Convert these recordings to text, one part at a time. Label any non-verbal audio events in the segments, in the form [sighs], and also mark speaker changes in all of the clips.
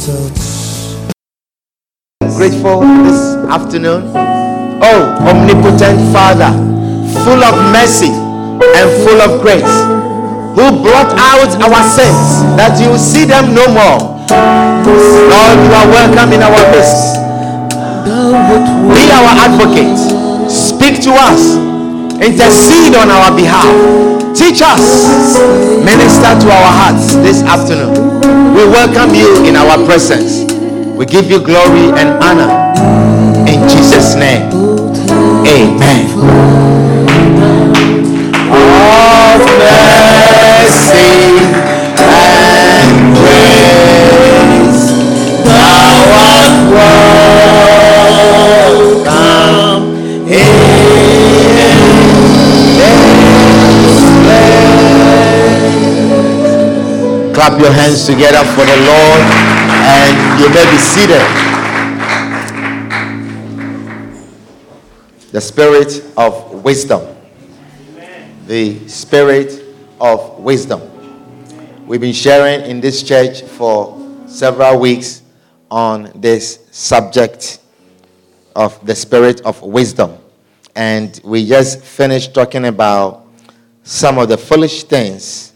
Speaker 1: Touch.
Speaker 2: grateful this afternoon. Oh, omnipotent Father, full of mercy and full of grace, who brought out our sins that you see them no more. Lord, you are welcome in our midst. Be our advocate. Speak to us. Intercede on our behalf. Teach us. Minister to our hearts this afternoon. We welcome you in our presence. We give you glory and honor. In Jesus' name. Amen. Of mercy Clap your hands together for the Lord, and you may be seated. The spirit of wisdom. The spirit of wisdom. We've been sharing in this church for several weeks on this subject of the spirit of wisdom. And we just finished talking about some of the foolish things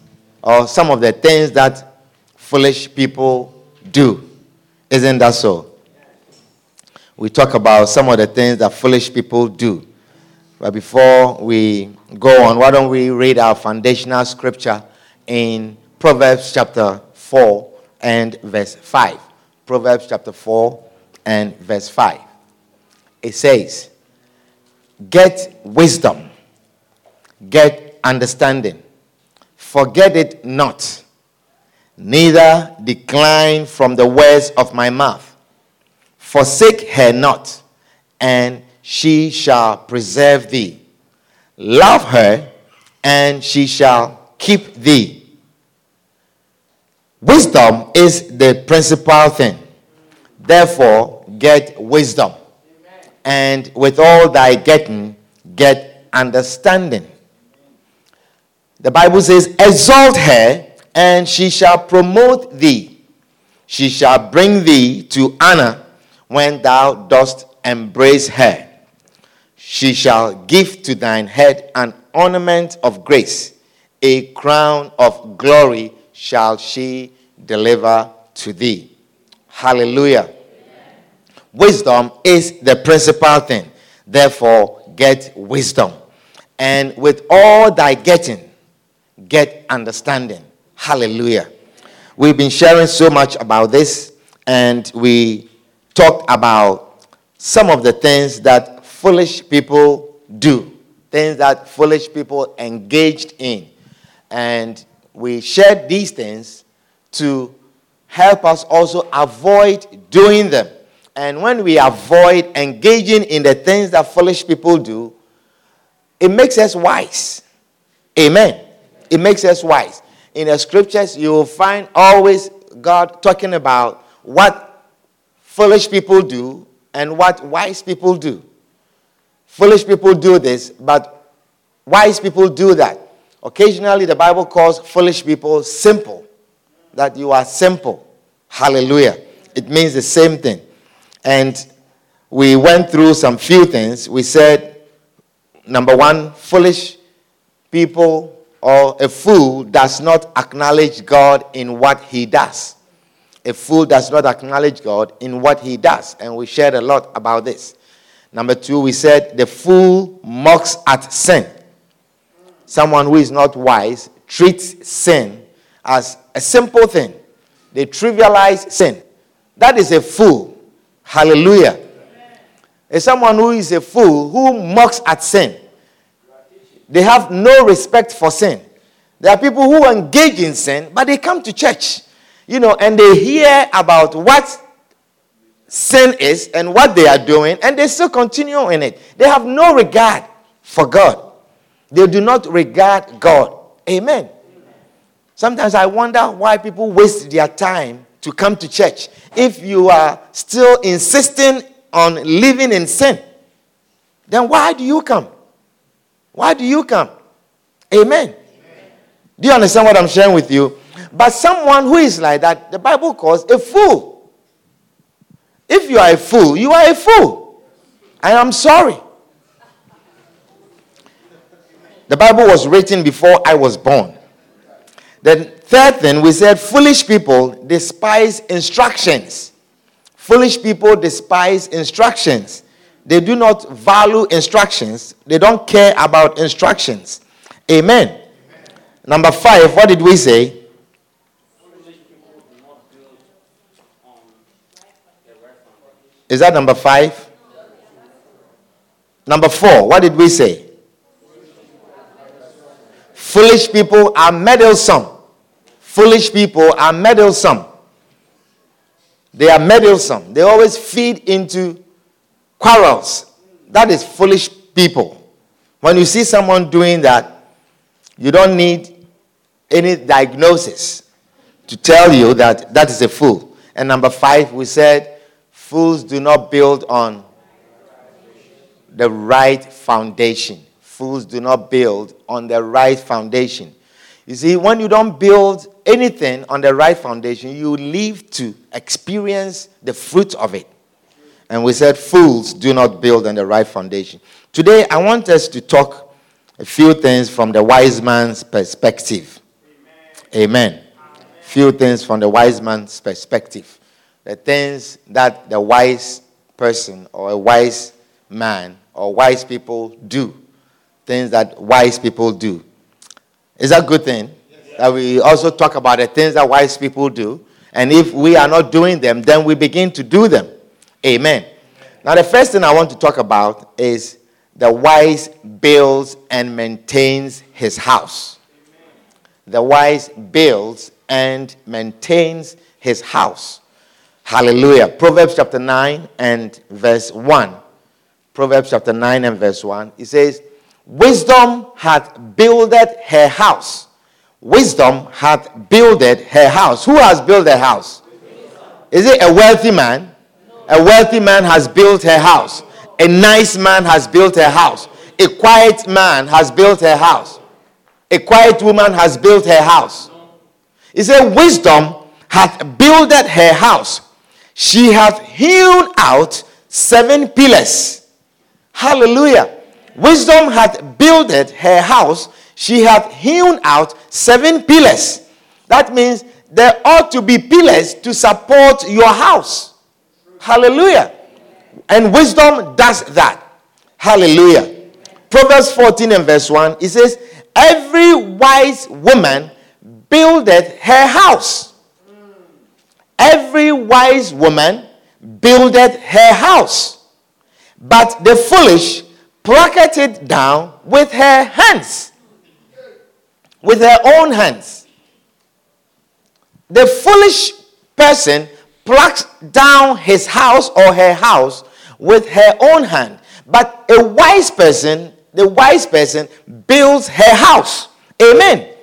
Speaker 2: or some of the things that foolish people do. Isn't that so? We talk about some of the things that foolish people do. But before we go on, why don't we read our foundational scripture in Proverbs chapter 4 and verse 5. Proverbs chapter 4 and verse 5. It says, Get wisdom, get understanding, forget it not, neither decline from the words of my mouth. Forsake her not, and she shall preserve thee. Love her, and she shall keep thee. Wisdom is the principal thing. Therefore, get wisdom. And with all thy getting, get understanding. The Bible says, Exalt her, and she shall promote thee. She shall bring thee to honor when thou dost embrace her. She shall give to thine head an ornament of grace, a crown of glory shall she deliver to thee. Hallelujah. Wisdom is the principal thing. Therefore, get wisdom. And with all thy getting, get understanding. Hallelujah. We've been sharing so much about this, and we talked about some of the things that foolish people do, things that foolish people engaged in. And we shared these things to help us also avoid doing them. And when we avoid engaging in the things that foolish people do, it makes us wise. Amen. It makes us wise. In the scriptures, you will find always God talking about what foolish people do and what wise people do. Foolish people do this, but wise people do that. Occasionally, the Bible calls foolish people simple, that you are simple. Hallelujah. It means the same thing. And we went through some few things. We said, number one, foolish people or a fool does not acknowledge God in what he does. A fool does not acknowledge God in what he does. And we shared a lot about this. Number two, we said the fool mocks at sin. Someone who is not wise treats sin as a simple thing. They trivialize sin. That is a fool. Hallelujah. Is someone who is a fool who mocks at sin. They have no respect for sin. There are people who engage in sin, but they come to church, you know, and they hear about what sin is and what they are doing, and they still continue in it. They have no regard for God. They do not regard God. Amen. Sometimes I wonder why people waste their time to come to church if you are still insisting on living in sin. Then why do you come? Why do you come? Amen. Amen. Do you understand what I'm sharing with you? But someone who is like that, the Bible calls a fool. If you are a fool, you are a fool. I am sorry. The Bible was written before I was born. The third thing, we said foolish people despise instructions. Foolish people despise instructions. They do not value instructions, they don't care about instructions. Amen. Amen. Number five, what did we say? Is that number five? Number four, what did we say? Foolish people are meddlesome. Foolish people are meddlesome. They are meddlesome. They always feed into quarrels. That is foolish people. When you see someone doing that, you don't need any diagnosis to tell you that that is a fool. And number five, we said, fools do not build on the right foundation fools do not build on the right foundation. You see, when you don't build anything on the right foundation, you live to experience the fruit of it. And we said, fools do not build on the right foundation. Today, I want us to talk a few things from the wise man's perspective. Amen. Amen. Few things from the wise man's perspective. The things that the wise person or a wise man or wise people do things that wise people do. Is that a good thing? Yes. That we also talk about the things that wise people do. And if we are not doing them, then we begin to do them. Amen. Now, the first thing I want to talk about is the wise builds and maintains his house. The wise builds and maintains his house. Hallelujah. Proverbs chapter 9 and verse 1. Proverbs chapter 9 and verse 1. It says, Wisdom hath builded her house. Wisdom hath builded her house. Who has built her house? Is it a wealthy man? A wealthy man has built her house. A nice man has built her house. A quiet man has built her house. A quiet woman has built her house. He said, Wisdom hath builded her house. She hath hewn out seven pillars. Hallelujah. Wisdom hath builded her house, she hath hewn out seven pillars. That means there ought to be pillars to support your house. Hallelujah. And wisdom does that. Hallelujah. Proverbs 14 and verse 1, it says, Every wise woman buildeth her house. Every wise woman buildeth her house. But the foolish plucked it down with her hands, with her own hands. The foolish person plucks down his house or her house with her own hand. But a wise person, the wise person, builds her house. Amen.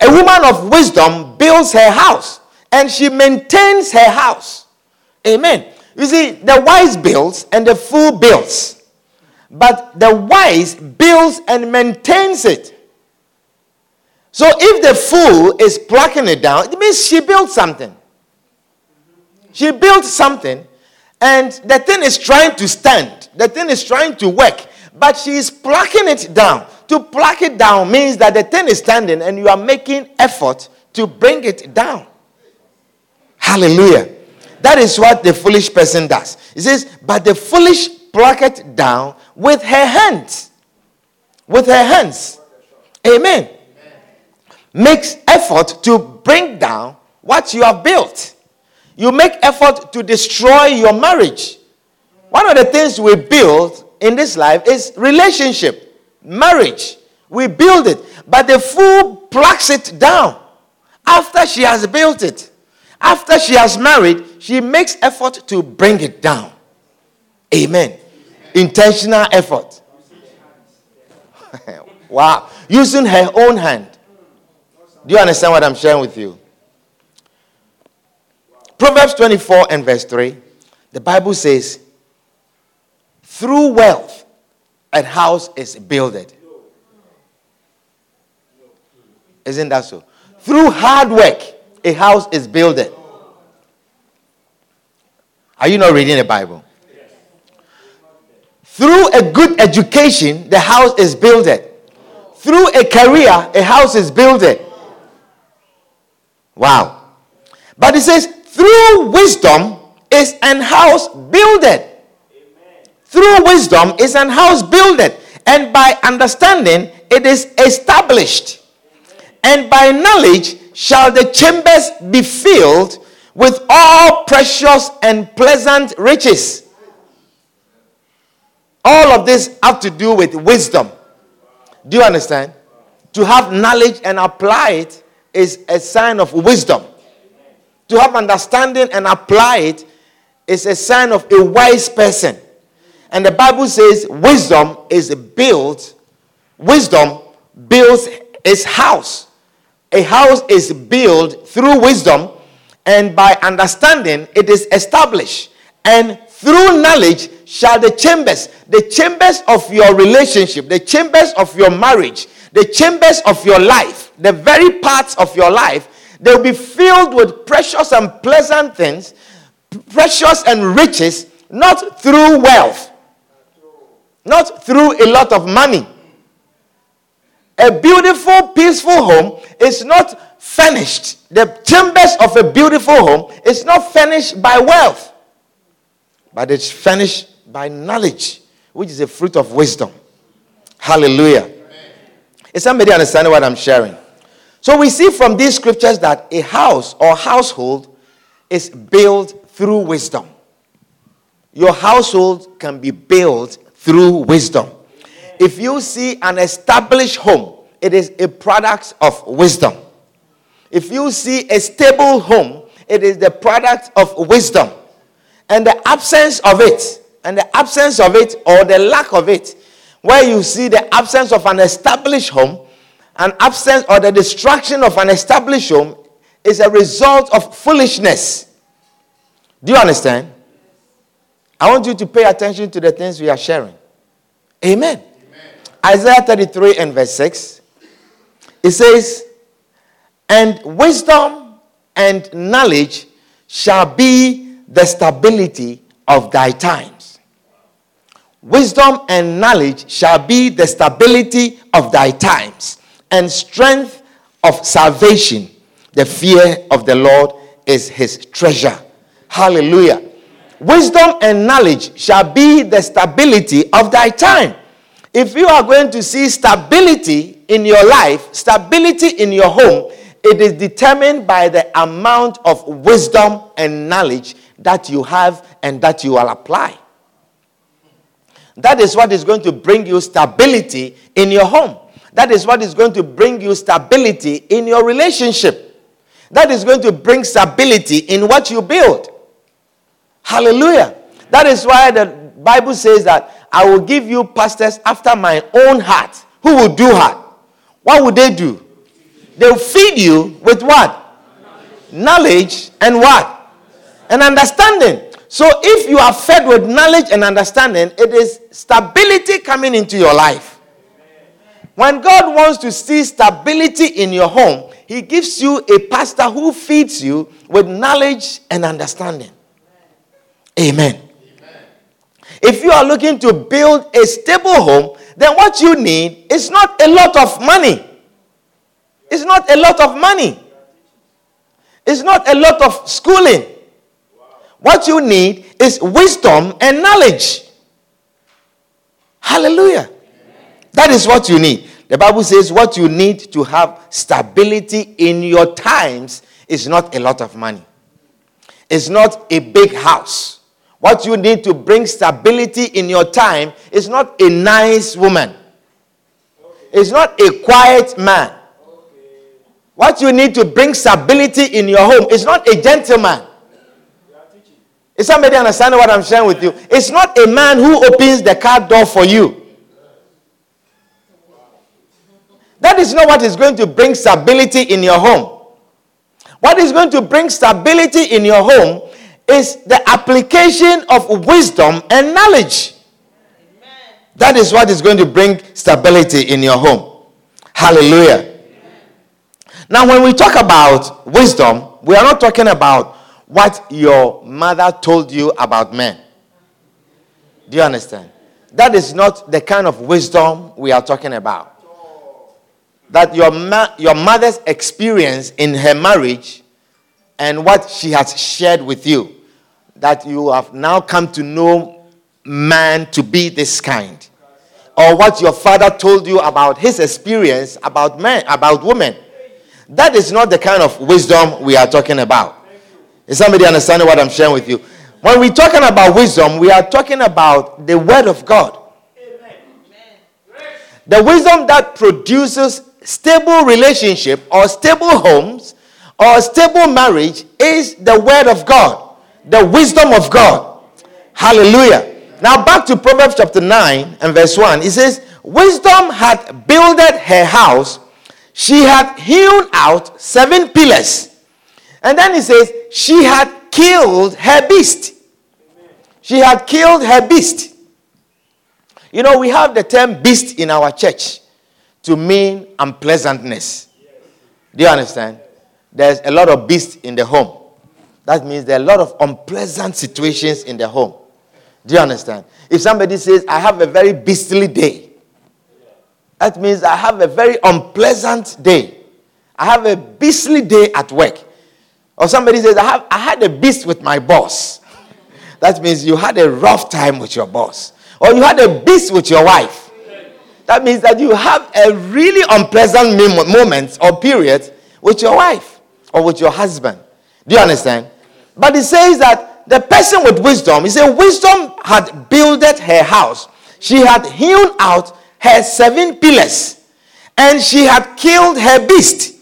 Speaker 2: A woman of wisdom builds her house and she maintains her house. Amen. You see, the wise builds and the fool builds. But the wise builds and maintains it. So if the fool is plucking it down, it means she built something. She built something, and the thing is trying to stand. The thing is trying to work, but she is plucking it down. To pluck it down means that the thing is standing, and you are making effort to bring it down. Hallelujah. That is what the foolish person does. He says, but the foolish pluck it down with her hands. With her hands. Amen. Amen. Makes effort to bring down what you have built. You make effort to destroy your marriage. One of the things we build in this life is relationship, marriage. We build it. But the fool plucks it down after she has built it. After she has married, she makes effort to bring it down. Amen. Intentional effort. [laughs] wow. Using her own hand. Do you understand what I'm sharing with you? Proverbs 24 and verse 3, the Bible says, through wealth, a house is builded. Isn't that so? Through hard work, a house is builded. Are you not reading the Bible? Through a good education, the house is builded. Through a career, a house is builded. Wow. But it says, through wisdom is an house builded. Through wisdom is an house builded. And by understanding, it is established. And by knowledge shall the chambers be filled with all precious and pleasant riches. All of this have to do with wisdom. Do you understand? To have knowledge and apply it is a sign of wisdom. To have understanding and apply it is a sign of a wise person. And the Bible says wisdom is built, wisdom builds its house. A house is built through wisdom, and by understanding, it is established. And through knowledge shall the chambers, the chambers of your relationship, the chambers of your marriage, the chambers of your life, the very parts of your life, they'll be filled with precious and pleasant things, precious and riches, not through wealth, not through a lot of money. A beautiful, peaceful home is not furnished. The chambers of a beautiful home is not furnished by wealth, but it's furnished by knowledge, which is a fruit of wisdom. Hallelujah. Is somebody understanding what I'm sharing? So we see from these scriptures that a house or household is built through wisdom. Your household can be built through wisdom. If you see an established home, it is a product of wisdom. If you see a stable home, it is the product of wisdom. And the absence of it, and the absence of it or the lack of it, where you see the absence of an established home, an absence or the destruction of an established home is a result of foolishness. Do you understand? I want you to pay attention to the things we are sharing. Amen. Amen. Isaiah 33 and verse 6. It says, And wisdom and knowledge shall be the stability of thy times. Wisdom and knowledge shall be the stability of thy times, and strength of salvation. The fear of the Lord is his treasure. Hallelujah. Wisdom and knowledge shall be the stability of thy time. If you are going to see stability in your life, stability in your home, it is determined by the amount of wisdom and knowledge that you have and that you will apply. That is what is going to bring you stability in your home. That is what is going to bring you stability in your relationship. That is going to bring stability in what you build. Hallelujah. That is why the Bible says that I will give you pastors after my own heart. Who will do what? What will they do? They'll feed you with what? Knowledge and what? And understanding. So if you are fed with knowledge and understanding, it is stability coming into your life. When God wants to see stability in your home, He gives you a pastor who feeds you with knowledge and understanding. Amen. If you are looking to build a stable home, then what you need is not a lot of money. It's not a lot of money. It's not a lot of schooling. What you need is wisdom and knowledge. Hallelujah. That is what you need. The Bible says what you need to have stability in your times is not a lot of money. It's not a big house. What you need to bring stability in your time is not a nice woman. It's not a quiet man. What you need to bring stability in your home is not a gentleman. Is somebody understanding what I'm sharing with you? It's not a man who opens the car door for you. That is not what is going to bring stability in your home. What is going to bring stability in your home is the application of wisdom and knowledge. That is what is going to bring stability in your home. Hallelujah. Now, when we talk about wisdom, we are not talking about what your mother told you about men. Do you understand? That is not the kind of wisdom we are talking about. That your, ma- your mother's experience in her marriage and what she has shared with you, that you have now come to know man to be this kind. Or what your father told you about his experience about men, about women. That is not the kind of wisdom we are talking about. Is somebody understanding what I'm sharing with you? When we're talking about wisdom, we are talking about the Word of God. The wisdom that produces stable relationship or stable homes or stable marriage is the Word of God, the wisdom of God. Hallelujah. Now back to Proverbs chapter 9 and verse 1. It says, Wisdom hath builded her house, she hath hewn out seven pillars. And then it says, She had killed her beast. She had killed her beast. You know, we have the term beast in our church to mean unpleasantness. Do you understand? There's a lot of beast in the home. That means there are a lot of unpleasant situations in the home. Do you understand? If somebody says, I have a very beastly day, that means I have a very unpleasant day. I have a beastly day at work. Or somebody says, I, have, I had a beast with my boss. [laughs] That means you had a rough time with your boss. Or you had a beast with your wife. That means that you have a really unpleasant moment or period with your wife or with your husband. Do you understand? But it says that the person with wisdom, he said, wisdom had builded her house. She had hewn out her seven pillars and she had killed her beast.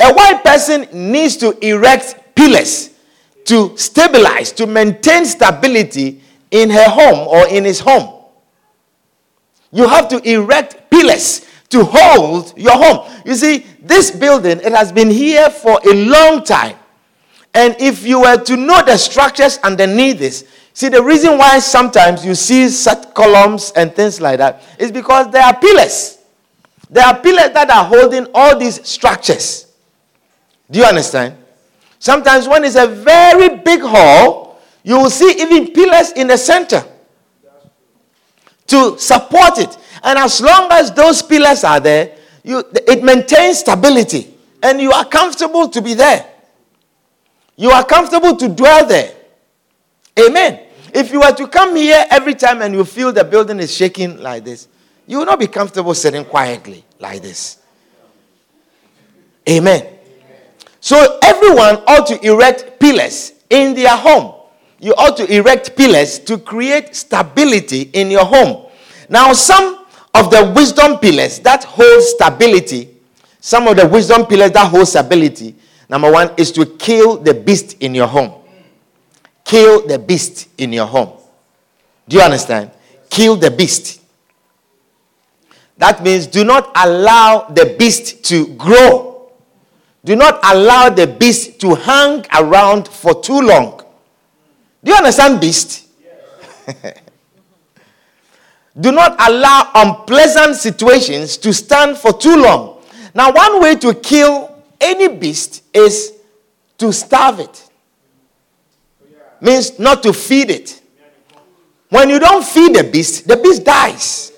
Speaker 2: A white person needs to erect pillars to stabilize, to maintain stability in her home or in his home. You have to erect pillars to hold your home. You see, this building, it has been here for a long time. And if you were to know the structures underneath this, see, the reason why sometimes you see such columns and things like that is because there are pillars. There are pillars that are holding all these structures. Do you understand? Sometimes when it's a very big hall, you will see even pillars in the center to support it. And as long as those pillars are there, you, it maintains stability. And you are comfortable to be there. You are comfortable to dwell there. Amen. If you were to come here every time and you feel the building is shaking like this, you will not be comfortable sitting quietly like this. Amen. So everyone ought to erect pillars in their home. You ought to erect pillars to create stability in your home. Now, some of the wisdom pillars that hold stability, some of the wisdom pillars that hold stability, number one is to kill the beast in your home. Kill the beast in your home. Do you understand? Kill the beast. That means do not allow the beast to grow do not allow the beast to hang around for too long. Do you understand beast? [laughs] Do not allow unpleasant situations to stand for too long. Now, one way to kill any beast is to starve it. Means not to feed it. When you don't feed the beast, the beast dies.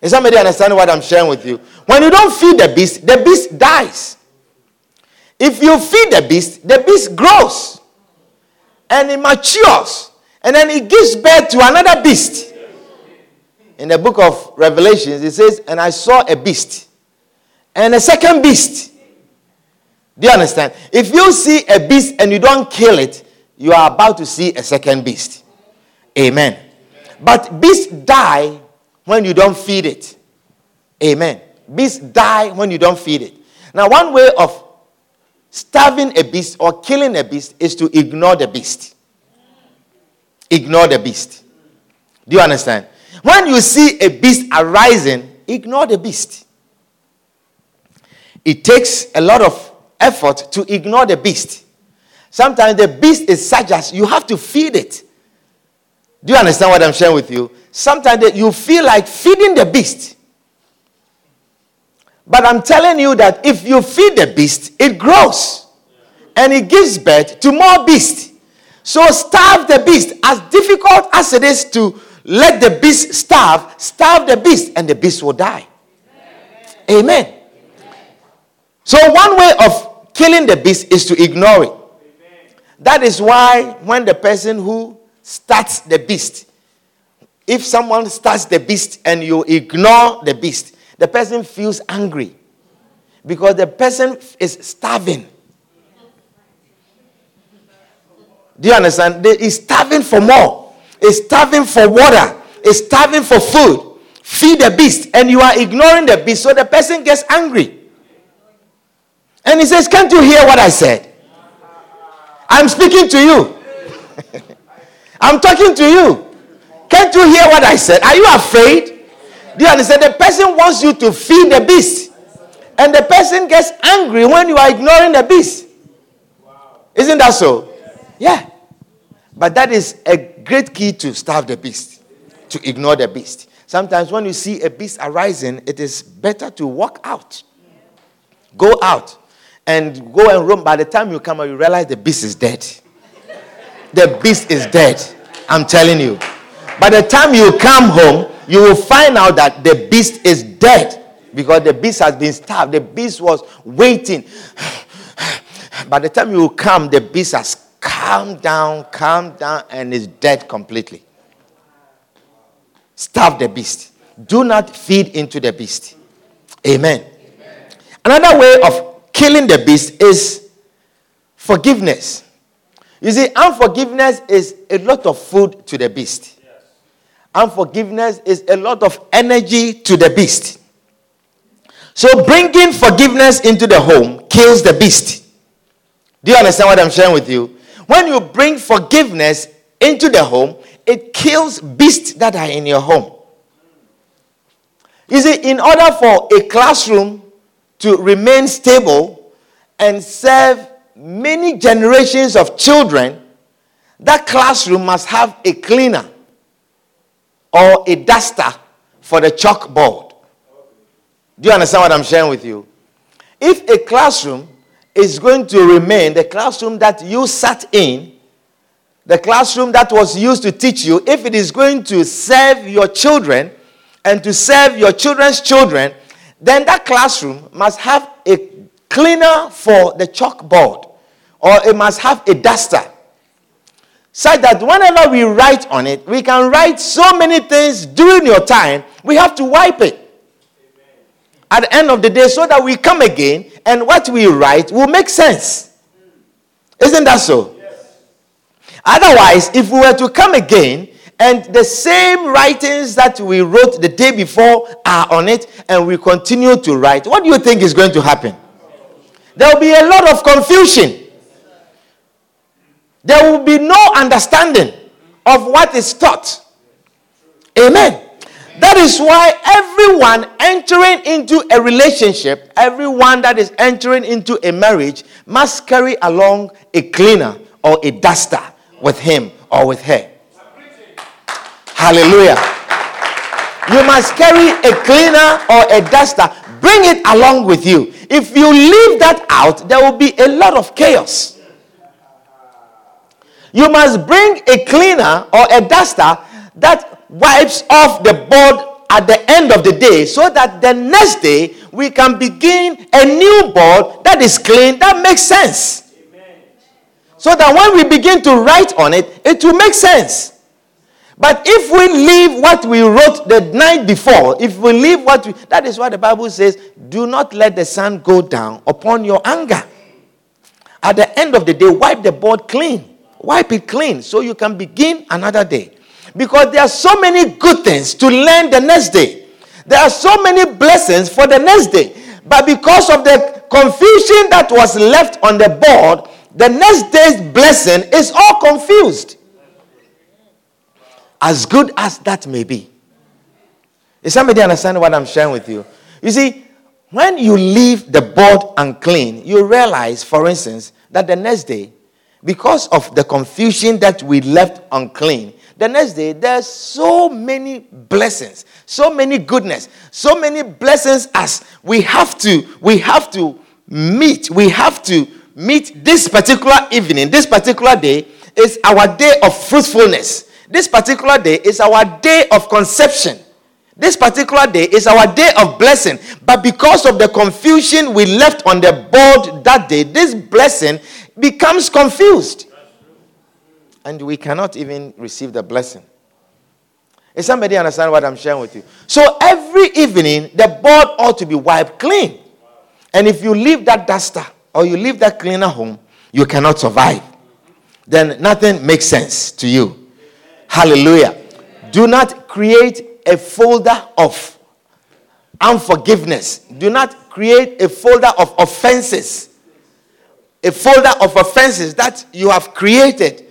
Speaker 2: Is somebody understanding what I'm sharing with you? When you don't feed the beast, the beast dies. If you feed the beast, the beast grows and it matures and then it gives birth to another beast. In the book of Revelations, it says, And I saw a beast and a second beast. Do you understand? If you see a beast and you don't kill it, you are about to see a second beast. Amen. But beasts die when you don't feed it. Amen. Beasts die when you don't feed it. Now, one way of starving a beast or killing a beast is to ignore the beast. Ignore the beast. Do you understand? When you see a beast arising, ignore the beast. It takes a lot of effort to ignore the beast. Sometimes the beast is such as you have to feed it. Do you understand what I'm sharing with you? Sometimes you feel like feeding the beast. But I'm telling you that if you feed the beast, it grows and it gives birth to more beasts. So starve the beast. As difficult as it is to let the beast starve, starve the beast, and the beast will die. Amen. Amen. So, one way of killing the beast is to ignore it. That is why when the person who starts the beast, if someone starts the beast and you ignore the beast, the person feels angry because the person is starving. Do you understand? Is starving for more. Is starving for water. Is starving for food. Feed the beast, and you are ignoring the beast, so the person gets angry. And he says, Can't you hear what I said? I'm speaking to you. [laughs] I'm talking to you. Can't you hear what I said? Are you afraid? Do you understand? The person wants you to feed the beast. And the person gets angry when you are ignoring the beast. Isn't that so? Yeah. But that is a great key to starve the beast, to ignore the beast. Sometimes when you see a beast arising, it is better to walk out. Go out and go and roam. By the time you come out, you realize the beast is dead. The beast is dead. I'm telling you. By the time you come home, you will find out that the beast is dead because the beast has been starved. The beast was waiting. [sighs] By the time you come, the beast has calmed down, calmed down, and is dead completely. Starve the beast. Do not feed into the beast. Amen. Amen. Another way of killing the beast is forgiveness. You see, unforgiveness is a lot of food to the beast. Unforgiveness is a lot of energy to the beast. So, bringing forgiveness into the home kills the beast. Do you understand what I'm sharing with you? When you bring forgiveness into the home, it kills beasts that are in your home. You see, in order for a classroom to remain stable and serve many generations of children, that classroom must have a cleaner or a duster for the chalkboard. Do you understand what I'm sharing with you? If a classroom is going to remain the classroom that you sat in, the classroom that was used to teach you, if it is going to serve your children and to serve your children's children, then that classroom must have a cleaner for the chalkboard or it must have a duster. Such that whenever we write on it, we can write so many things during your time, we have to wipe it at the end of the day so that we come again and what we write will make sense. Isn't that so? Yes. Otherwise, if we were to come again and the same writings that we wrote the day before are on it and we continue to write, what do you think is going to happen? There will be a lot of confusion. There will be no understanding of what is taught. Amen. That is why everyone entering into a relationship, everyone that is entering into a marriage, must carry along a cleaner or a duster with him or with her. Hallelujah. You must carry a cleaner or a duster. Bring it along with you. If you leave that out, there will be a lot of chaos. You must bring a cleaner or a duster that wipes off the board at the end of the day so that the next day we can begin a new board that is clean, that makes sense. So that when we begin to write on it, it will make sense. But if we leave what we wrote the night before, if we leave what we, that is what the Bible says, do not let the sun go down upon your anger. At the end of the day, wipe the board clean. Wipe it clean so you can begin another day. Because there are so many good things to learn the next day. There are so many blessings for the next day. But because of the confusion that was left on the board, the next day's blessing is all confused. As good as that may be. Is somebody understand what I'm sharing with you? You see, when you leave the board unclean, you realize, for instance, that the next day, because of the confusion that we left unclean, the next day there's so many blessings, so many goodness, so many blessings as we have to, we have to meet, we have to meet this particular evening, this particular day is our day of fruitfulness. This particular day is our day of conception. This particular day is our day of blessing. But because of the confusion we left on the board that day, this blessing becomes confused. And we cannot even receive the blessing. Is somebody understand what I'm sharing with you? So every evening, the board ought to be wiped clean. And if you leave that duster or you leave that cleaner home, you cannot survive. Then nothing makes sense to you. Hallelujah. Do not create a folder of unforgiveness. Do not create a folder of offenses. A folder of offenses that you have created.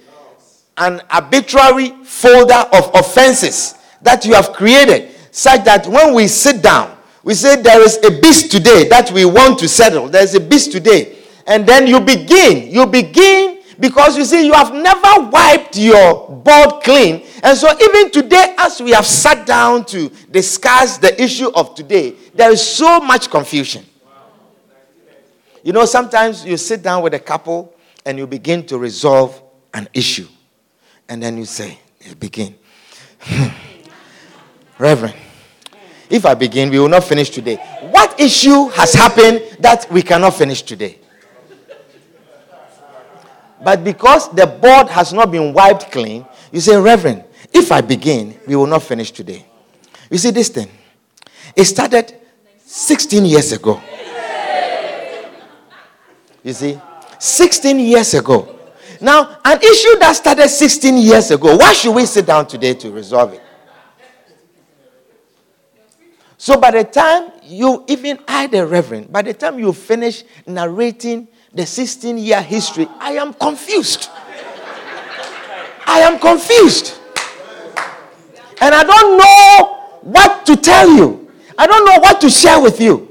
Speaker 2: An arbitrary folder of offenses that you have created, such that when we sit down, we say there is a beast today that we want to settle. There is a beast today. And then you begin, you begin because you see, you have never wiped your board clean. And so, even today, as we have sat down to discuss the issue of today, there is so much confusion. You know, sometimes you sit down with a couple and you begin to resolve an issue. And then you say, you begin. [laughs] Reverend, if I begin, we will not finish today. What issue has happened that we cannot finish today? But because the board has not been wiped clean, you say, Reverend, if I begin, we will not finish today. You see, this thing, it started 16 years ago. You see, 16 years ago. Now, an issue that started 16 years ago, why should we sit down today to resolve it? So, by the time you, even I, the Reverend, by the time you finish narrating the 16 year history, I am confused. I am confused. And I don't know what to tell you. I don't know what to share with you.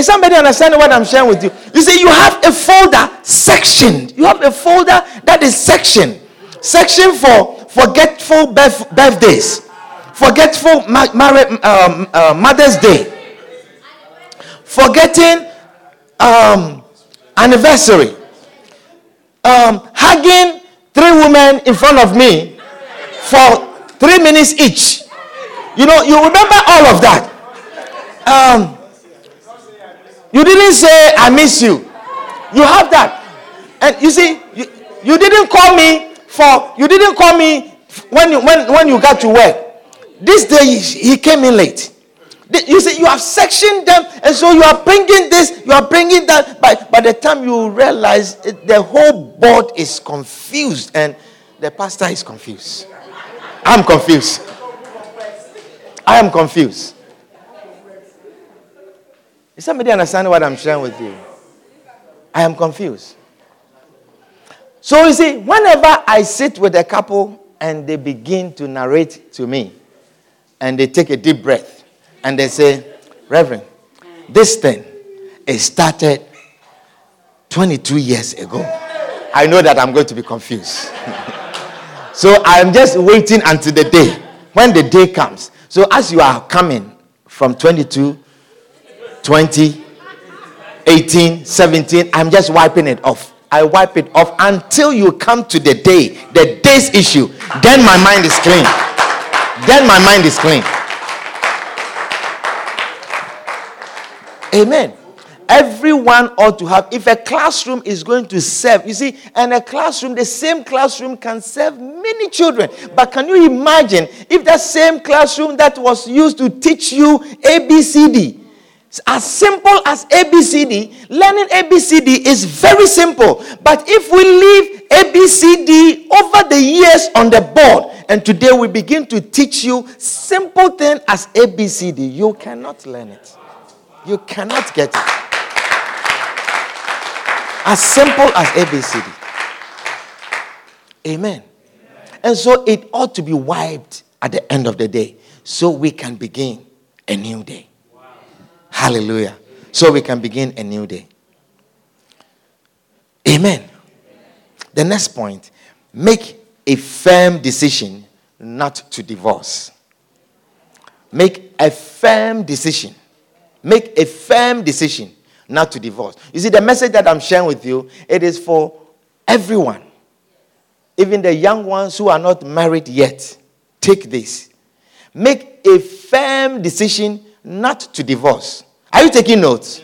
Speaker 2: Is somebody understanding what I'm sharing with you? You see, you have a folder sectioned. You have a folder that is sectioned. Section for forgetful birth- birthdays, forgetful ma- married, um, uh, Mother's Day, forgetting um, anniversary, um, hugging three women in front of me for three minutes each. You know, you remember all of that. Um, you didn't say, I miss you. You have that. And you see, you, you didn't call me for, you didn't call me when you, when, when you got to work. This day he, came in late. You see, you have sectioned them, and so you are bringing this, you are bringing that. But by the time you realize it, the whole board is confused, and the pastor is confused. I'm confused. I am confused. Is somebody understand what I'm sharing with you? I am confused. So you see, whenever I sit with a couple and they begin to narrate to me, and they take a deep breath, and they say, Reverend, this thing it started 22 years ago. I know that I'm going to be confused. [laughs] so I'm just waiting until the day. When the day comes. So as you are coming from 22, 20, 18, 17, I'm just wiping it off. I wipe it off until you come to the day, the day's issue. Then my mind is clean. Then my mind is clean. Amen. Everyone ought to have, if a classroom is going to serve, you see, and a classroom, the same classroom can serve many children. But can you imagine if that same classroom that was used to teach you ABCD as simple as ABCD, learning ABCD is very simple. But if we leave ABCD over the years on the board, and today we begin to teach you simple thing as ABCD, you cannot learn it. You cannot get it. As simple as ABCD. Amen. And so it ought to be wiped at the end of the day so we can begin a new day. Hallelujah. So we can begin a new day. Amen. The next point make a firm decision not to divorce. Make a firm decision. Make a firm decision not to divorce. You see, the message that I'm sharing with you, it is for everyone. Even the young ones who are not married yet. Take this. Make a firm decision not to divorce. Are you taking notes?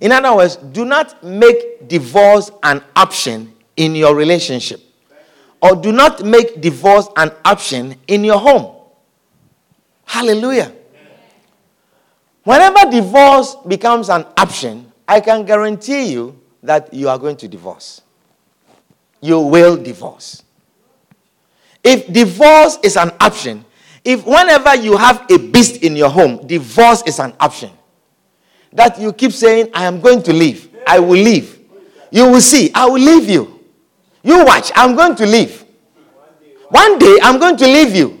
Speaker 2: In other words, do not make divorce an option in your relationship, or do not make divorce an option in your home. Hallelujah. Whenever divorce becomes an option, I can guarantee you that you are going to divorce. You will divorce. If divorce is an option, if whenever you have a beast in your home, divorce is an option. That you keep saying, I am going to leave, I will leave. You will see, I will leave you. You watch, I'm going to leave. One day, I'm going to leave you.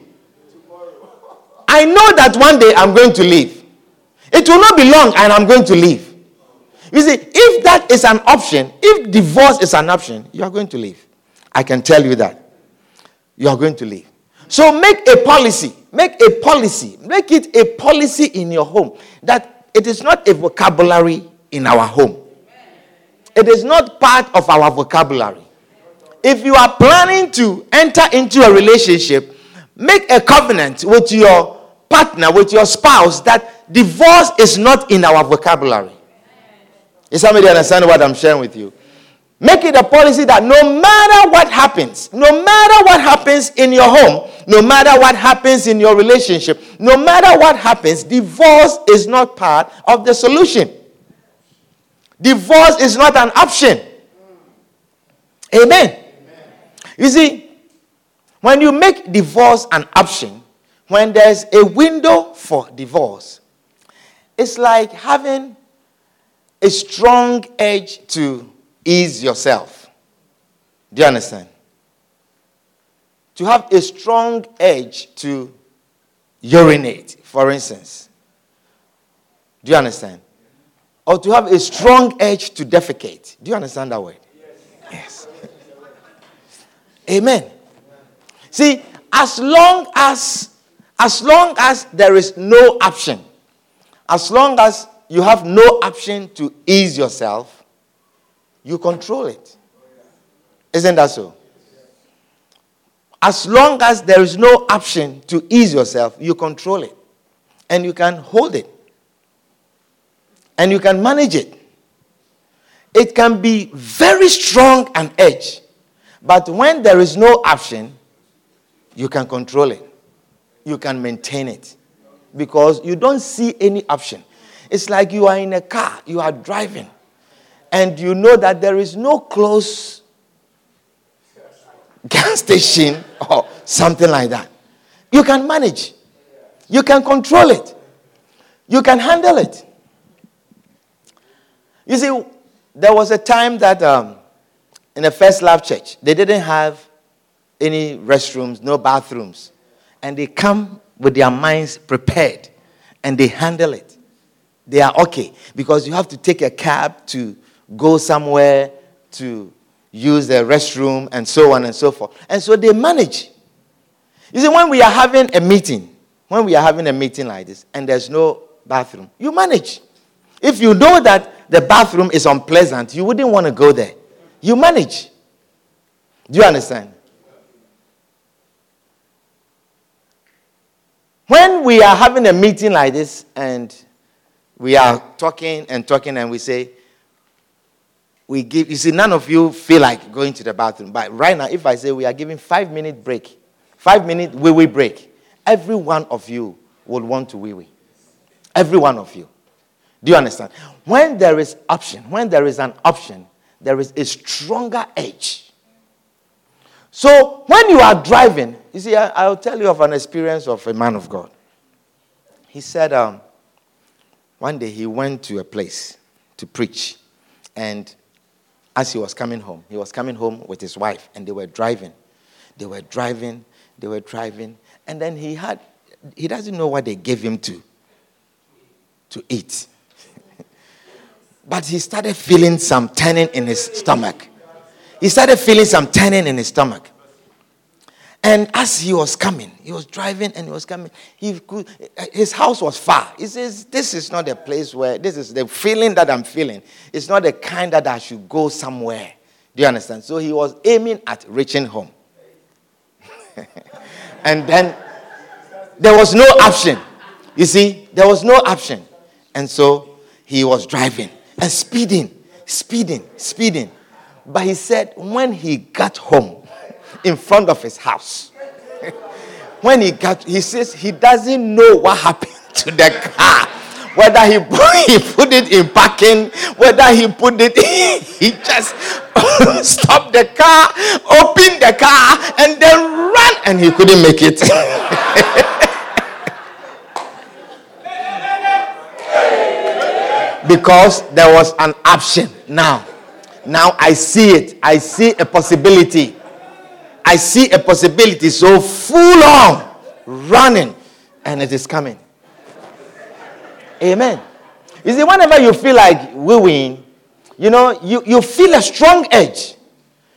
Speaker 2: I know that one day I'm going to leave. It will not be long and I'm going to leave. You see, if that is an option, if divorce is an option, you are going to leave. I can tell you that. You are going to leave. So make a policy, make a policy, make it a policy in your home that it is not a vocabulary in our home. It is not part of our vocabulary. If you are planning to enter into a relationship, make a covenant with your partner, with your spouse, that divorce is not in our vocabulary. Is somebody understand what I'm sharing with you? Make it a policy that no matter what happens, no matter what happens in your home, no matter what happens in your relationship, no matter what happens, divorce is not part of the solution. Divorce is not an option. Amen. Amen. You see, when you make divorce an option, when there's a window for divorce, it's like having a strong edge to ease yourself. Do you understand? To have a strong edge to urinate, for instance. Do you understand? Or to have a strong edge to defecate. Do you understand that word? Yes. yes. [laughs] Amen. See, as long as as long as there is no option, as long as you have no option to ease yourself, you control it. Isn't that so? As long as there is no option to ease yourself, you control it. And you can hold it. And you can manage it. It can be very strong and edge. But when there is no option, you can control it. You can maintain it. Because you don't see any option. It's like you are in a car, you are driving, and you know that there is no close gas station or something like that. You can manage, you can control it, you can handle it. You see, there was a time that um, in the first love church, they didn't have any restrooms, no bathrooms. And they come with their minds prepared and they handle it. They are okay because you have to take a cab to go somewhere to use the restroom and so on and so forth. And so they manage. You see, when we are having a meeting, when we are having a meeting like this and there's no bathroom, you manage. If you know that the bathroom is unpleasant, you wouldn't want to go there. You manage. Do you understand? When we are having a meeting like this and we are talking and talking and we say, we give, you see, none of you feel like going to the bathroom. But right now, if I say we are giving five minute break, five minute wee wee break, every one of you would want to wee wee. Every one of you. Do you understand? When there is option, when there is an option, there is a stronger edge. So when you are driving, you see, I, will tell you of an experience of a man of God. He said um, one day he went to a place to preach, and as he was coming home, he was coming home with his wife, and they were driving. They were driving, they were driving, and then he had, he doesn't know what they gave him to, to eat. but he started feeling some turning in his stomach. He started feeling some turning in his stomach. And as he was coming, he was driving and he was coming. He could, his house was far. He says, This is not a place where, this is the feeling that I'm feeling. It's not the kind that I should go somewhere. Do you understand? So he was aiming at reaching home. [laughs] and then there was no option. You see, there was no option. And so he was driving and speeding, speeding, speeding. But he said, when he got home, in front of his house. [laughs] when he got, he says he doesn't know what happened to the car. Whether he put, [laughs] he put it in parking, whether he put it, [laughs] he just stopped the car, opened the car, and then ran, and he couldn't make it. because there was an option now. Now I see it. I see a possibility. I see a possibility. So full on running, and it is coming. Amen. You see, whenever you feel like we win, you know, you, you feel a strong edge.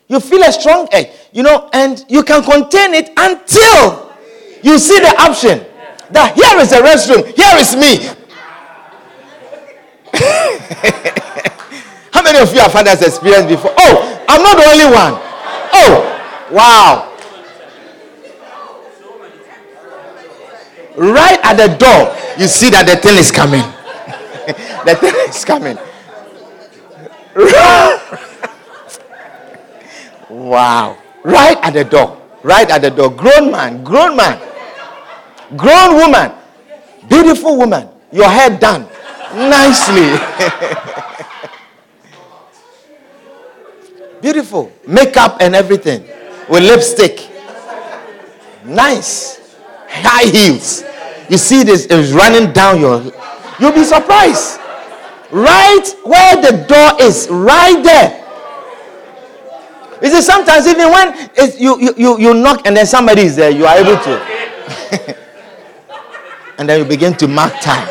Speaker 2: You feel a strong edge, you know, and you can contain it until you see the option that here is a restroom, here is me. [laughs] How many of you have had this experience before? Oh, I'm not the only one. Oh, Wow. Right at the door, you see that the thing is coming. [laughs] the thing is coming. [laughs] wow. Right at the door. Right at the door. Grown man, grown man, grown woman, beautiful woman, your hair done nicely. [laughs] Beautiful. Makeup and everything with lipstick. Nice. High heels. You see this is running down your. You'll be surprised. Right where the door is, right there. You see, sometimes even when you, you, you, you knock and then somebody is there, you are able to. [laughs] and then you begin to mark time.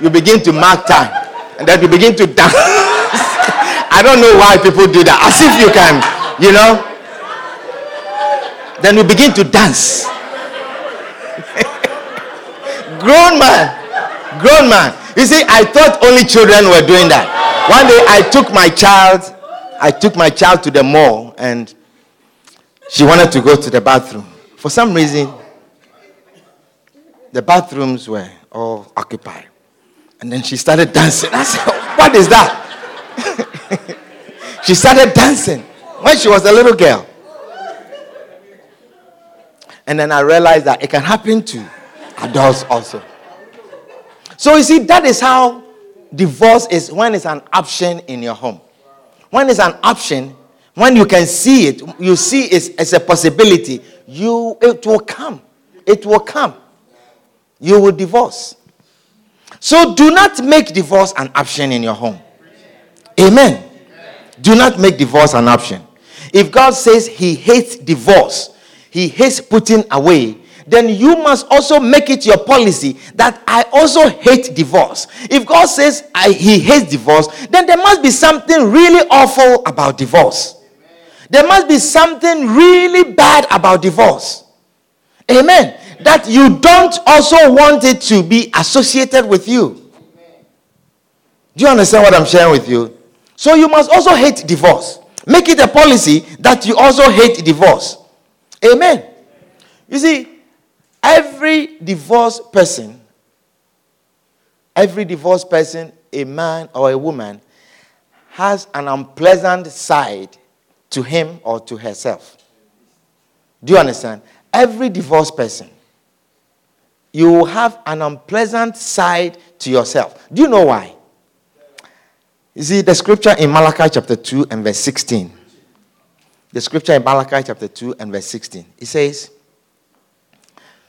Speaker 2: You begin to mark time. And then you begin to dance. [laughs] I don't know why people do that. As if you can, you know. Then we begin to dance. [laughs] grown man. Grown man. You see, I thought only children were doing that. One day I took my child, I took my child to the mall and she wanted to go to the bathroom. For some reason, the bathrooms were all occupied. And then she started dancing. I said, What is that? [laughs] she started dancing when she was a little girl. And then I realized that it can happen to adults also. So you see, that is how divorce is when it's an option in your home. When it's an option, when you can see it, you see it as a possibility, you it will come. It will come. You will divorce. So do not make divorce an option in your home. Amen. Do not make divorce an option. If God says He hates divorce, He hates putting away, then you must also make it your policy that I also hate divorce. If God says I, He hates divorce, then there must be something really awful about divorce. There must be something really bad about divorce. Amen. That you don't also want it to be associated with you. Do you understand what I'm sharing with you? So you must also hate divorce. Make it a policy that you also hate divorce. Amen. You see, every divorced person, every divorced person, a man or a woman, has an unpleasant side to him or to herself. Do you understand? Every divorced person, you will have an unpleasant side to yourself. Do you know why? You see, the scripture in Malachi chapter 2 and verse 16. The scripture in Malachi chapter 2 and verse 16. It says,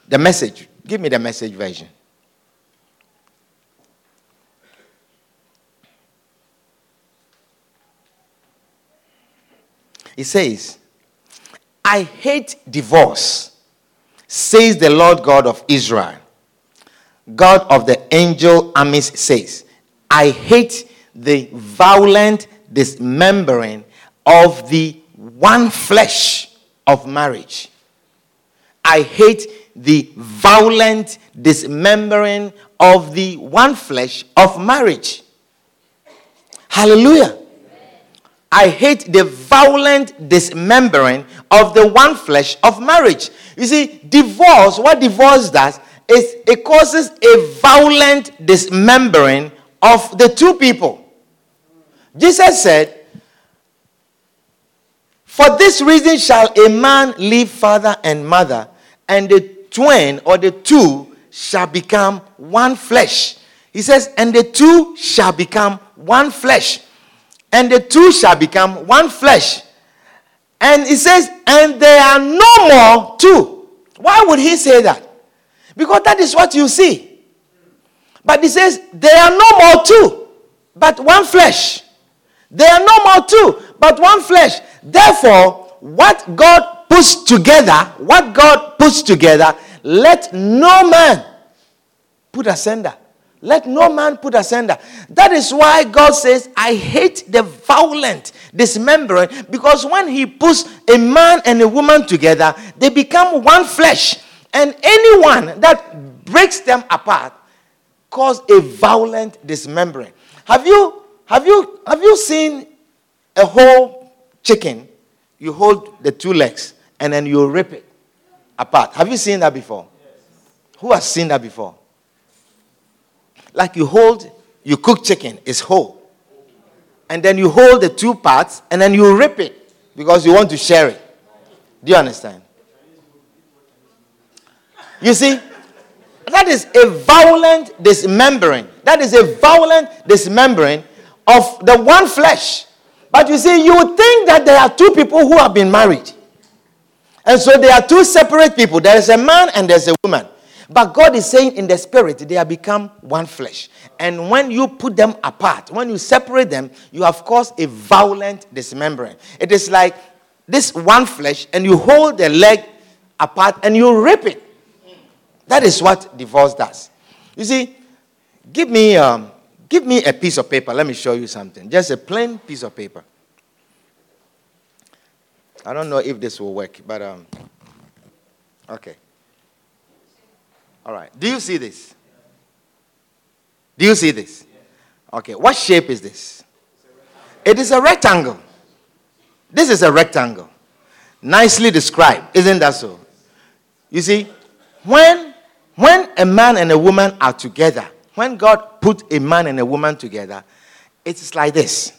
Speaker 2: the message. Give me the message version. It says, I hate divorce, says the Lord God of Israel. God of the angel armies says, I hate the violent dismembering of the one flesh of marriage. I hate the violent dismembering of the one flesh of marriage. Hallelujah. I hate the violent dismembering of the one flesh of marriage. You see, divorce, what divorce does is it causes a violent dismembering of the two people. Jesus said, For this reason shall a man leave father and mother, and the twain or the two shall become one flesh. He says, And the two shall become one flesh and the two shall become one flesh. And he says, and they are no more two. Why would he say that? Because that is what you see. But he says, they are no more two, but one flesh. They are no more two, but one flesh. Therefore, what God puts together, what God puts together, let no man put asunder. Let no man put asunder. That is why God says, I hate the violent dismembering, because when He puts a man and a woman together, they become one flesh. And anyone that breaks them apart cause a violent dismembering. Have you have you have you seen a whole chicken? You hold the two legs and then you rip it apart. Have you seen that before? Yes. Who has seen that before? like you hold, you cook chicken, it's whole. And then you hold the two parts and then you rip it because you want to share it. Do you understand? You see, that is a violent dismembering. That is a violent dismembering of the one flesh. But you see, you would think that there are two people who have been married. And so there are two separate people. There is a man and there's a woman. But God is saying in the spirit, they have become one flesh. And when you put them apart, when you separate them, you have caused a violent dismembering. It is like this one flesh, and you hold the leg apart and you rip it. That is what divorce does. You see, give me, um, give me a piece of paper. Let me show you something. Just a plain piece of paper. I don't know if this will work, but um, okay. All right. Do you see this? Do you see this? Okay. What shape is this? It is a rectangle. This is a rectangle. Nicely described. Isn't that so? You see, when when a man and a woman are together, when God put a man and a woman together, it is like this.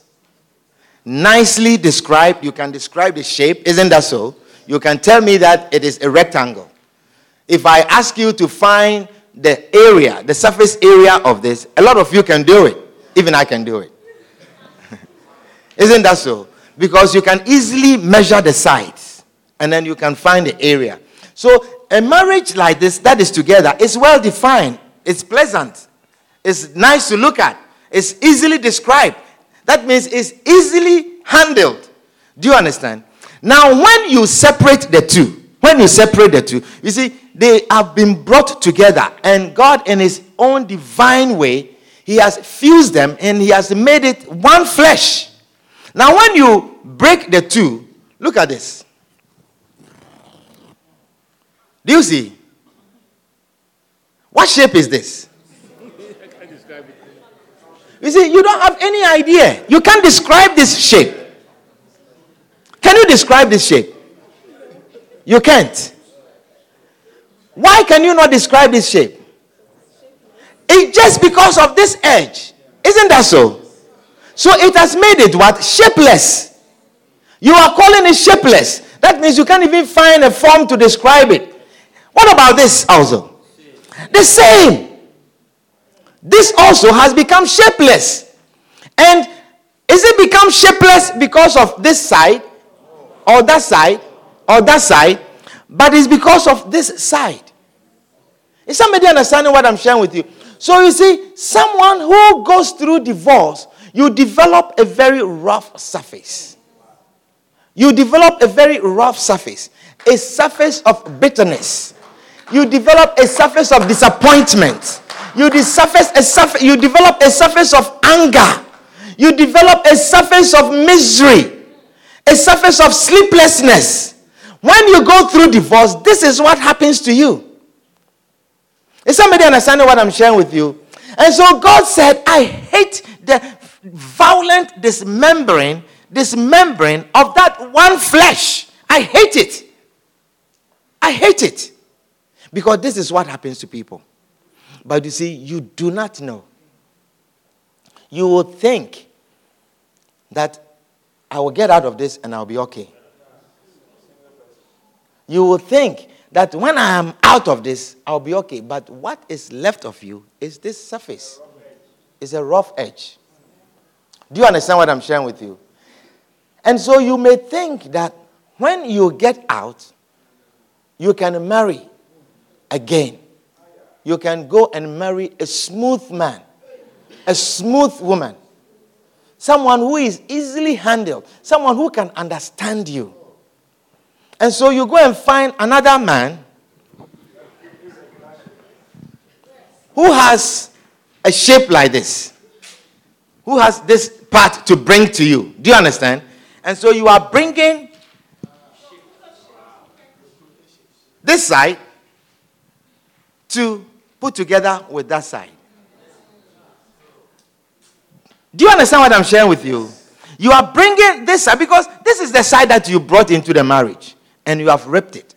Speaker 2: Nicely described. You can describe the shape. Isn't that so? You can tell me that it is a rectangle. If I ask you to find the area, the surface area of this, a lot of you can do it. Even I can do it. [laughs] Isn't that so? Because you can easily measure the sides and then you can find the area. So, a marriage like this that is together is well defined, it's pleasant, it's nice to look at, it's easily described. That means it's easily handled. Do you understand? Now, when you separate the two, when you separate the two, you see, they have been brought together, and God, in His own divine way, He has fused them and He has made it one flesh. Now, when you break the two, look at this. Do you see? What shape is this? You see, you don't have any idea. You can't describe this shape. Can you describe this shape? You can't. Why can you not describe this shape? It's just because of this edge. Isn't that so? So it has made it what? Shapeless. You are calling it shapeless. That means you can't even find a form to describe it. What about this also? The same. This also has become shapeless. And is it become shapeless because of this side or that side or that side? But it's because of this side. Is somebody understanding what I'm sharing with you? So you see, someone who goes through divorce, you develop a very rough surface. You develop a very rough surface, a surface of bitterness. You develop a surface of disappointment. You, surface you develop a surface of anger. You develop a surface of misery, a surface of sleeplessness. When you go through divorce, this is what happens to you. Is somebody understanding what I'm sharing with you? And so God said, I hate the violent dismembering, dismembering of that one flesh. I hate it. I hate it. Because this is what happens to people. But you see, you do not know. You will think that I will get out of this and I'll be okay. You will think that when I am out of this, I'll be okay. But what is left of you is this surface. It's a rough edge. Do you understand what I'm sharing with you? And so you may think that when you get out, you can marry again. You can go and marry a smooth man, a smooth woman, someone who is easily handled, someone who can understand you. And so you go and find another man who has a shape like this, who has this part to bring to you. Do you understand? And so you are bringing this side to put together with that side. Do you understand what I'm sharing with you? You are bringing this side because this is the side that you brought into the marriage and you have ripped it.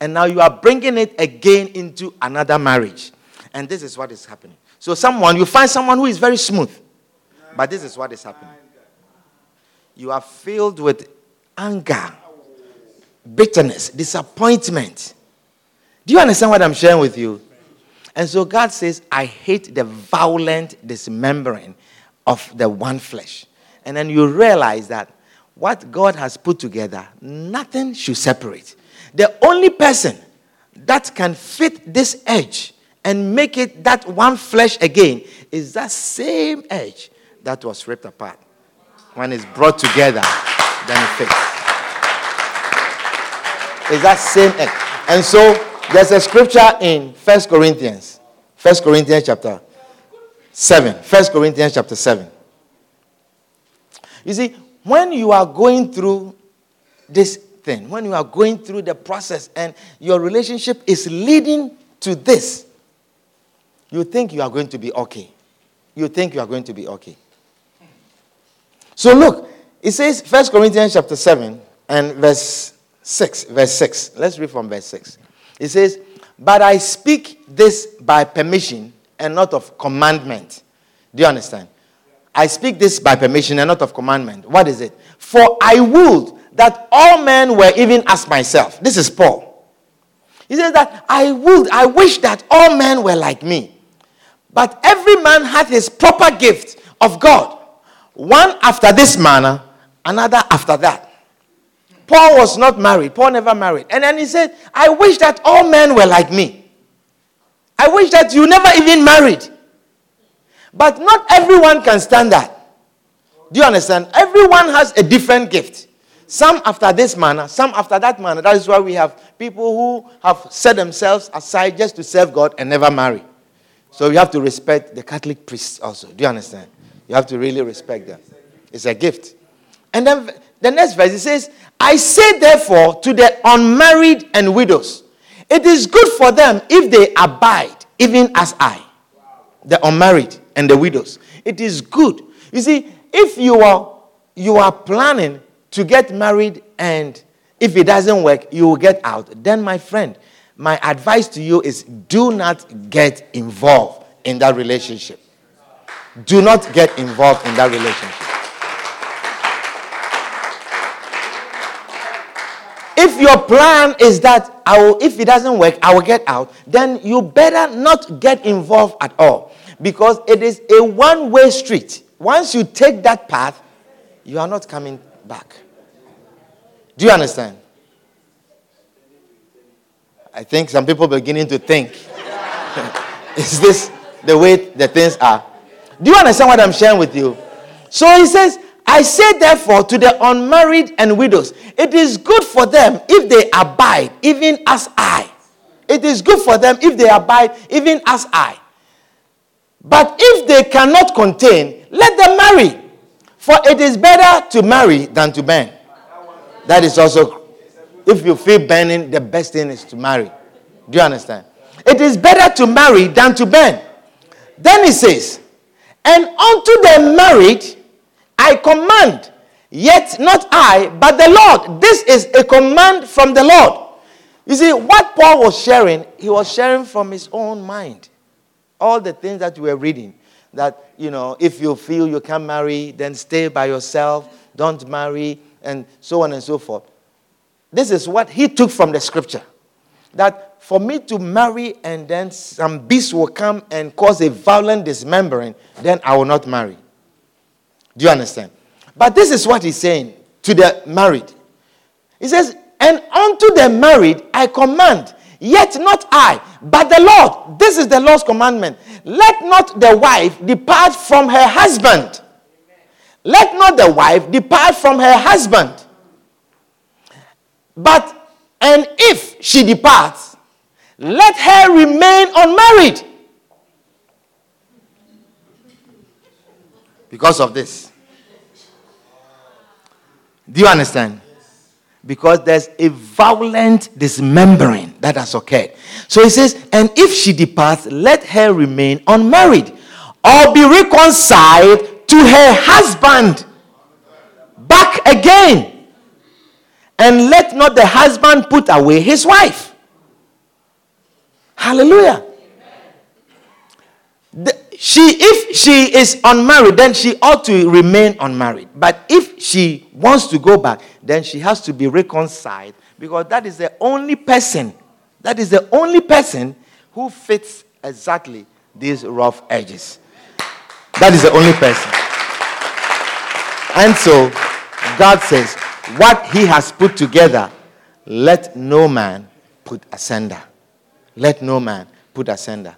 Speaker 2: And now you are bringing it again into another marriage. And this is what is happening. So, someone, you find someone who is very smooth. But this is what is happening. You are filled with anger, bitterness, disappointment. Do you understand what I'm sharing with you? And so God says, I hate the violent dismembering of the one flesh. And then you realize that what God has put together, nothing should separate. The only person that can fit this edge and make it that one flesh again is that same edge that was ripped apart. When it's brought together, then it fits. It's that same edge. And so there's a scripture in First Corinthians, First Corinthians chapter 7. First Corinthians chapter 7. You see, when you are going through this thing, when you are going through the process and your relationship is leading to this, you think you are going to be okay. You think you are going to be okay. So look, it says 1 Corinthians chapter 7 and verse 6, verse 6. Let's read from verse 6. It says, But I speak this by permission and not of commandment. Do you understand? I speak this by permission and not of commandment. What is it? For I would that all men were even as myself. This is Paul. He says that I would, I wish that all men were like me. But every man hath his proper gift of God. One after this manner, another after that. Paul was not married. Paul never married. And then he said, I wish that all men were like me. I wish that you never even married. But not everyone can stand that. Do you understand? Everyone has a different gift. Some after this manner, some after that manner. That is why we have people who have set themselves aside just to serve God and never marry. So you have to respect the Catholic priests also. Do you understand? You have to really respect them. It's a gift. And then the next verse it says, I say therefore to the unmarried and widows, it is good for them if they abide, even as I, the unmarried and the widows. It is good. You see, if you are you are planning to get married and if it doesn't work, you will get out, then my friend, my advice to you is do not get involved in that relationship. Do not get involved in that relationship. If your plan is that I will, if it doesn't work, I will get out, then you better not get involved at all because it is a one way street. Once you take that path, you are not coming back. Do you understand? I think some people beginning to think, [laughs] is this the way the things are? Do you understand what I'm sharing with you? So he says, I say therefore to the unmarried and widows, it is good for them if they abide, even as I. It is good for them if they abide, even as I. But if they cannot contain, let them marry. For it is better to marry than to burn. That is also, if you feel burning, the best thing is to marry. Do you understand? It is better to marry than to burn. Then he says, And unto the married I command, yet not I, but the Lord. This is a command from the Lord. You see, what Paul was sharing, he was sharing from his own mind. All the things that we were reading, that, you know, if you feel you can't marry, then stay by yourself, don't marry, and so on and so forth. This is what he took from the scripture. That for me to marry and then some beast will come and cause a violent dismembering, then I will not marry. Do you understand? But this is what he's saying to the married. He says, And unto the married I command, yet not I, but the Lord. This is the Lord's commandment. Let not the wife depart from her husband. Let not the wife depart from her husband. But, and if she departs, let her remain unmarried. Because of this. Do you understand? Because there's a violent dismembering that has occurred. So he says, and if she departs, let her remain unmarried or be reconciled to her husband back again. And let not the husband put away his wife. Hallelujah. The, she, if she is unmarried, then she ought to remain unmarried. But if she wants to go back, then she has to be reconciled because that is the only person, that is the only person who fits exactly these rough edges. That is the only person. And so God says, What he has put together, let no man put asunder. Let no man put asunder.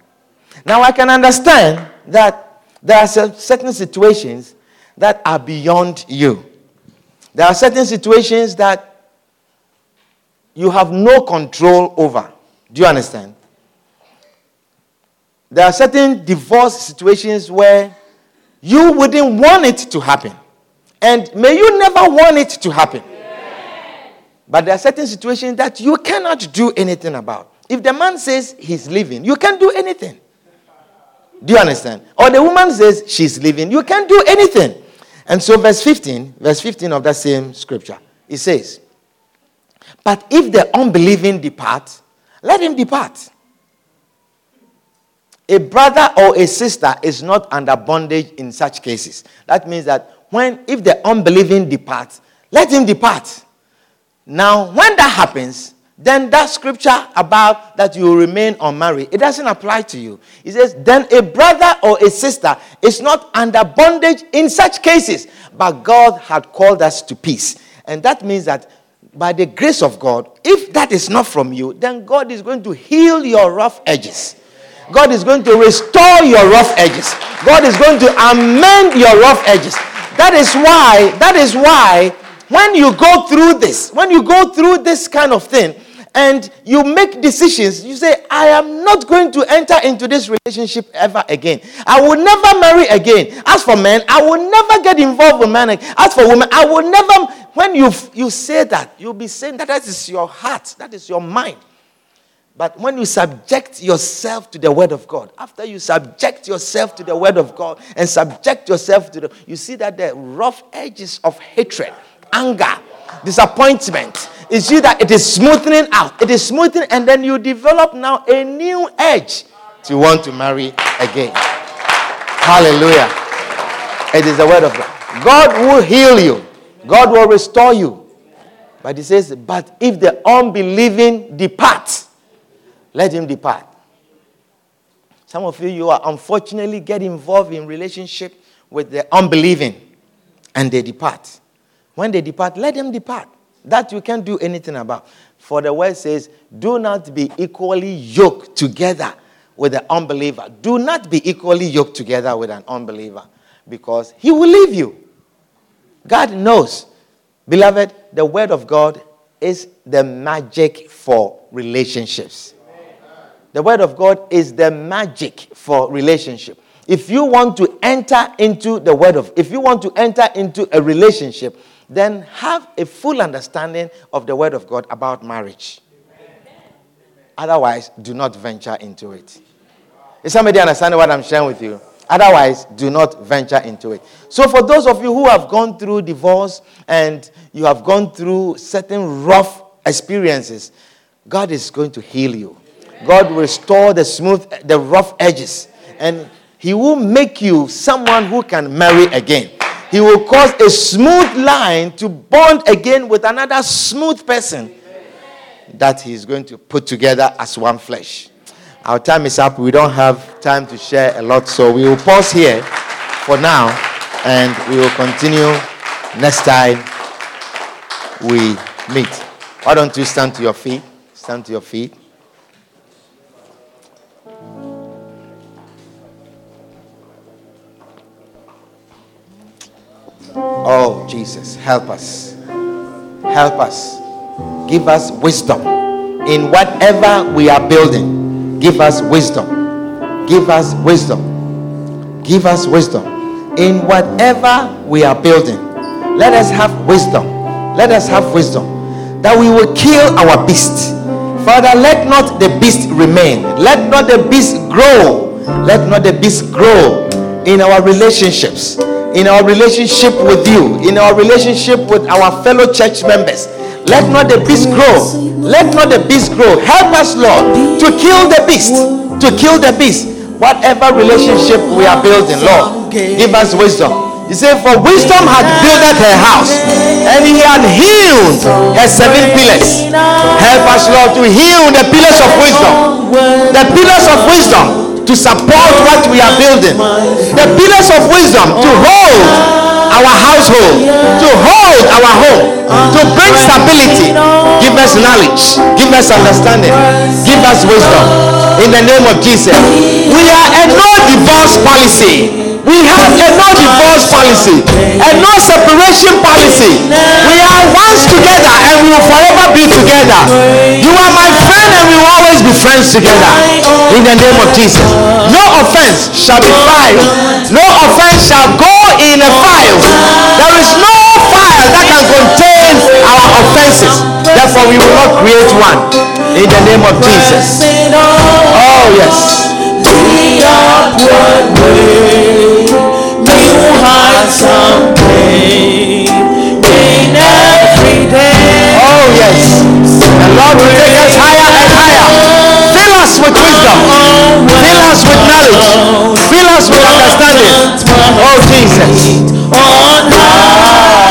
Speaker 2: Now I can understand that there are certain situations that are beyond you. There are certain situations that you have no control over. Do you understand? There are certain divorce situations where you wouldn't want it to happen. And may you never want it to happen. But there are certain situations that you cannot do anything about. If the man says he's leaving, you can't do anything. Do you understand? Or the woman says she's leaving, you can't do anything. And so, verse 15, verse 15 of that same scripture, it says, But if the unbelieving depart, let him depart. A brother or a sister is not under bondage in such cases. That means that when if the unbelieving departs, let him depart. Now, when that happens, then that scripture about that you remain unmarried, it doesn't apply to you. It says, then a brother or a sister is not under bondage in such cases, but God had called us to peace. And that means that by the grace of God, if that is not from you, then God is going to heal your rough edges. God is going to restore your rough edges. God is going to amend your rough edges. That is why, that is why when you go through this, when you go through this kind of thing, and you make decisions, you say, I am not going to enter into this relationship ever again. I will never marry again. As for men, I will never get involved with men. As for women, I will never. When you, you say that, you'll be saying that that is your heart, that is your mind. But when you subject yourself to the word of God, after you subject yourself to the word of God and subject yourself to the, you see that the rough edges of hatred, anger, disappointment, is you that it is smoothing out. It is smoothing, and then you develop now a new edge to want to marry again. Hallelujah. It is the word of God. God will heal you, God will restore you. But he says, But if the unbelieving depart, let him depart. Some of you, you are unfortunately get involved in relationship with the unbelieving and they depart. When they depart, let them depart. That you can't do anything about. For the word says, Do not be equally yoked together with an unbeliever. Do not be equally yoked together with an unbeliever because he will leave you. God knows. Beloved, the word of God is the magic for relationships. The word of God is the magic for relationship. If you want to enter into the word of if you want to enter into a relationship, then have a full understanding of the word of God about marriage. Otherwise, do not venture into it. Is somebody understanding what I'm sharing with you? Otherwise, do not venture into it. So, for those of you who have gone through divorce and you have gone through certain rough experiences, God is going to heal you. God will restore the smooth, the rough edges, and He will make you someone who can marry again. He will cause a smooth line to bond again with another smooth person that He's going to put together as one flesh. Our time is up. We don't have time to share a lot, so we will pause here for now and we will continue next time we meet. Why don't you stand to your feet? Stand to your feet. Oh, Jesus, help us. Help us. Give us wisdom in whatever we are building. Give us wisdom. Give us wisdom. Give us wisdom in whatever we are building. Let us have wisdom. Let us have wisdom that we will kill our beast. Father, let not the beast remain. Let not the beast grow. Let not the beast grow in our relationships in our relationship with you, in our relationship with our fellow church members. Let not the beast grow. Let not the beast grow. Help us, Lord, to kill the beast. To kill the beast. Whatever relationship we are building, Lord, give us wisdom. He said, For wisdom had builded her house, and he had healed her seven pillars. Help us, Lord, to heal the pillars of wisdom. The pillars of wisdom to support what we are building. The pillars of wisdom to hold our household, to hold our home, to bring stability. Give us knowledge, give us understanding, give us wisdom. In the name of Jesus. We are a no divorce policy. We have a no divorce policy, a no separation policy. We are once together and we will forever be together. You are my friend and we will always be friends together. In the name of Jesus. No offense shall be filed. No offense shall go in a file. There is no file that can contain our offenses. Therefore, we will not create one. In the name of Jesus. Oh, yes. Oh yes. The Lord will take us higher and higher. Fill us with wisdom. Fill us with knowledge. Fill us with understanding. Oh Jesus.
Speaker 1: On higher.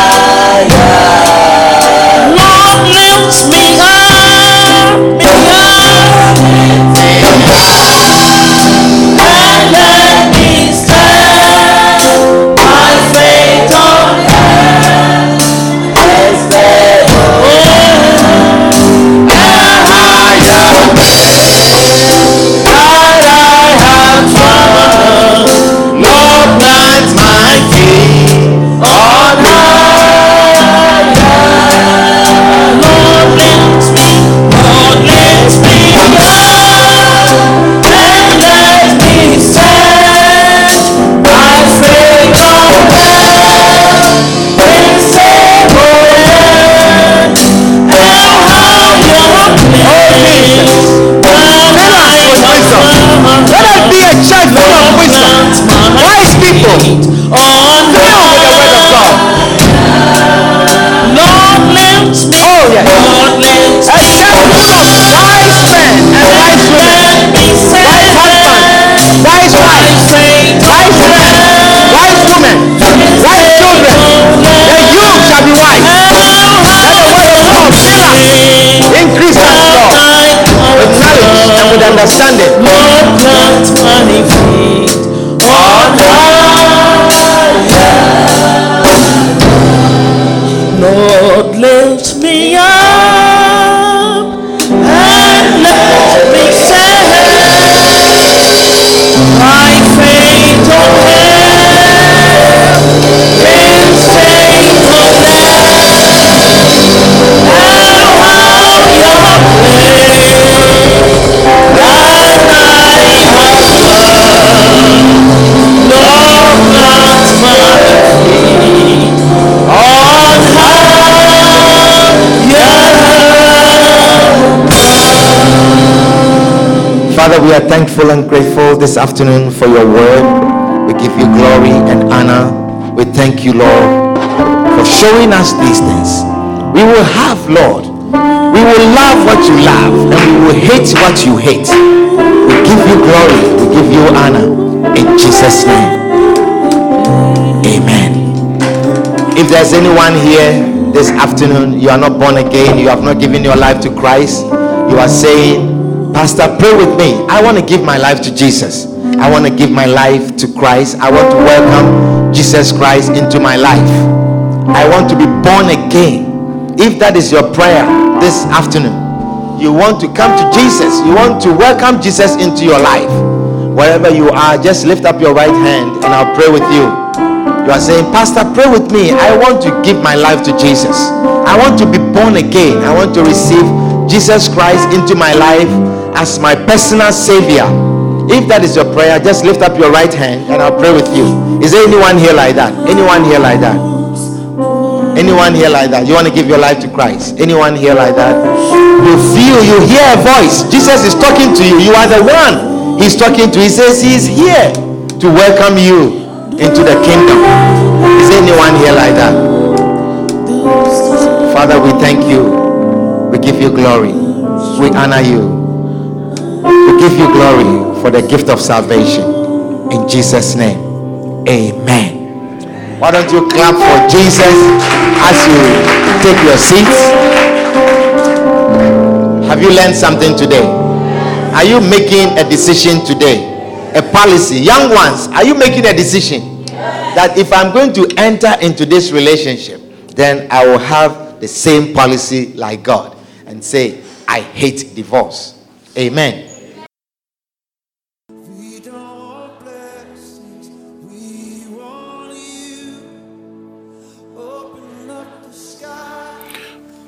Speaker 2: Thankful and grateful this afternoon for your word. We give you glory and honor. We thank you, Lord, for showing us these things. We will have, Lord, we will love what you love and we will hate what you hate. We give you glory, we give you honor. In Jesus' name. Amen. If there's anyone here this afternoon, you are not born again, you have not given your life to Christ, you are saying, Pastor, pray with me. I want to give my life to Jesus. I want to give my life to Christ. I want to welcome Jesus Christ into my life. I want to be born again. If that is your prayer this afternoon, you want to come to Jesus, you want to welcome Jesus into your life. Wherever you are, just lift up your right hand and I'll pray with you. You are saying, Pastor, pray with me. I want to give my life to Jesus. I want to be born again. I want to receive Jesus Christ into my life as my personal savior. If that is your prayer, just lift up your right hand and I'll pray with you. Is there anyone here like that? Anyone here like that? Anyone here like that? You want to give your life to Christ? Anyone here like that? You feel, you hear a voice. Jesus is talking to you. You are the one he's talking to. He says he's here to welcome you into the kingdom. Is anyone here like that? Father, we thank you. We give you glory. We honor you. We give you glory for the gift of salvation. In Jesus' name. Amen. Why don't you clap for Jesus as you take your seats? Have you learned something today? Are you making a decision today? A policy. Young ones, are you making a decision that if I'm going to enter into this relationship, then I will have the same policy like God and say, I hate divorce. Amen.